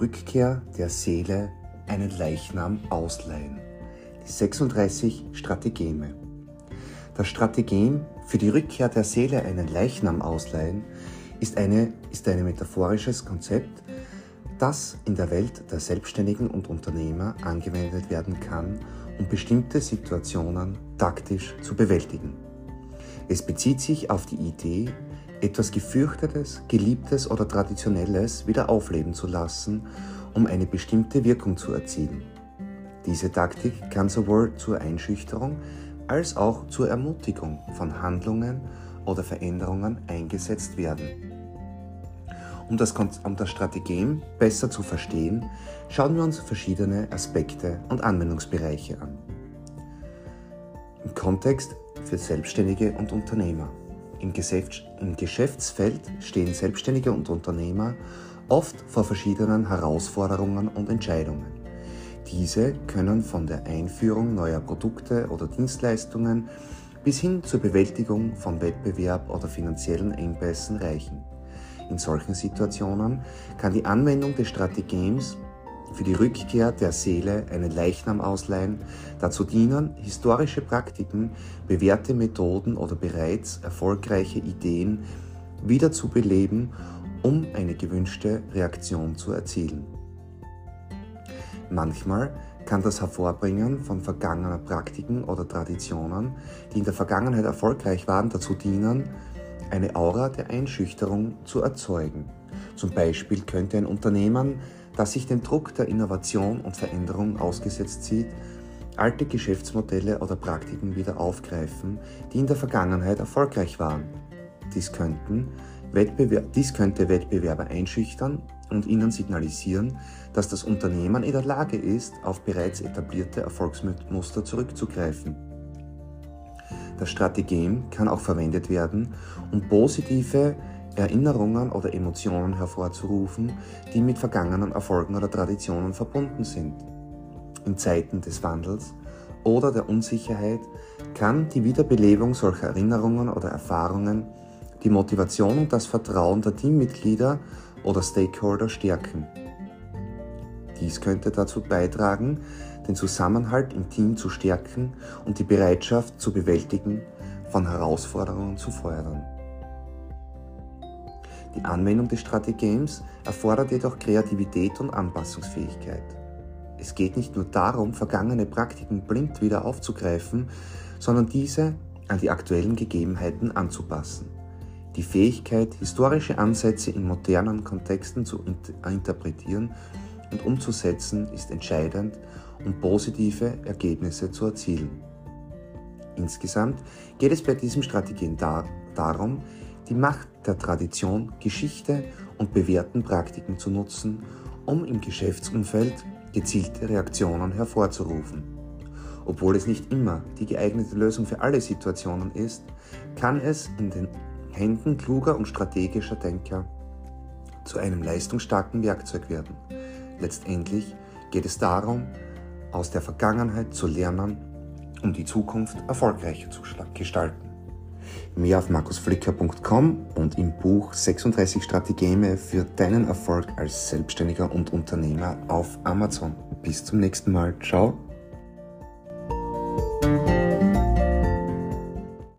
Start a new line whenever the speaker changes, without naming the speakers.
Rückkehr der Seele einen Leichnam ausleihen. Die 36 Strategeme. Das Strategem für die Rückkehr der Seele einen Leichnam ausleihen ist, eine, ist ein metaphorisches Konzept, das in der Welt der Selbstständigen und Unternehmer angewendet werden kann, um bestimmte Situationen taktisch zu bewältigen. Es bezieht sich auf die Idee, etwas Gefürchtetes, Geliebtes oder Traditionelles wieder aufleben zu lassen, um eine bestimmte Wirkung zu erzielen. Diese Taktik kann sowohl zur Einschüchterung als auch zur Ermutigung von Handlungen oder Veränderungen eingesetzt werden. Um das, um das Strategem besser zu verstehen, schauen wir uns verschiedene Aspekte und Anwendungsbereiche an. Im Kontext für Selbstständige und Unternehmer. Im, Geschäftsfeld stehen Selbstständige und Unternehmer oft vor verschiedenen Herausforderungen und Entscheidungen. Diese können von der Einführung neuer Produkte oder Dienstleistungen bis hin zur Bewältigung von Wettbewerb oder finanziellen Engpässen reichen. In solchen Situationen kann die Anwendung des Strategems für die Rückkehr der Seele einen Leichnam ausleihen, dazu dienen, historische Praktiken, bewährte Methoden oder bereits erfolgreiche Ideen wieder zu beleben, um eine gewünschte Reaktion zu erzielen. Manchmal kann das Hervorbringen von vergangenen Praktiken oder Traditionen, die in der Vergangenheit erfolgreich waren, dazu dienen, eine Aura der Einschüchterung zu erzeugen. Zum Beispiel könnte ein Unternehmen das sich dem Druck der Innovation und Veränderung ausgesetzt sieht, alte Geschäftsmodelle oder Praktiken wieder aufgreifen, die in der Vergangenheit erfolgreich waren. Dies, könnten dies könnte Wettbewerber einschüchtern und ihnen signalisieren, dass das Unternehmen in der Lage ist, auf bereits etablierte Erfolgsmuster zurückzugreifen. Das Strategem kann auch verwendet werden, um positive Erinnerungen oder Emotionen hervorzurufen, die mit vergangenen Erfolgen oder Traditionen verbunden sind. In Zeiten des Wandels oder der Unsicherheit kann die Wiederbelebung solcher Erinnerungen oder Erfahrungen die Motivation und das Vertrauen der Teammitglieder oder Stakeholder stärken. Dies könnte dazu beitragen, den Zusammenhalt im Team zu stärken und die Bereitschaft zu bewältigen von Herausforderungen zu fördern. Die Anwendung des Strategems erfordert jedoch Kreativität und Anpassungsfähigkeit. Es geht nicht nur darum, vergangene Praktiken blind wieder aufzugreifen, sondern diese an die aktuellen Gegebenheiten anzupassen. Die Fähigkeit, historische Ansätze in modernen Kontexten zu interpretieren und umzusetzen, ist entscheidend, um positive Ergebnisse zu erzielen. Insgesamt geht es bei diesen Strategien dar darum, die Macht der Tradition, Geschichte und bewährten Praktiken zu nutzen, um im Geschäftsumfeld gezielte Reaktionen hervorzurufen. Obwohl es nicht immer die geeignete Lösung für alle Situationen ist, kann es in den Händen kluger und strategischer Denker zu einem leistungsstarken Werkzeug werden. Letztendlich geht es darum, aus der Vergangenheit zu lernen, um die Zukunft erfolgreicher zu gestalten. Mehr auf markusflicker.com und im Buch 36 Strategeme für deinen Erfolg als Selbstständiger und Unternehmer auf Amazon. Bis zum nächsten Mal. Ciao.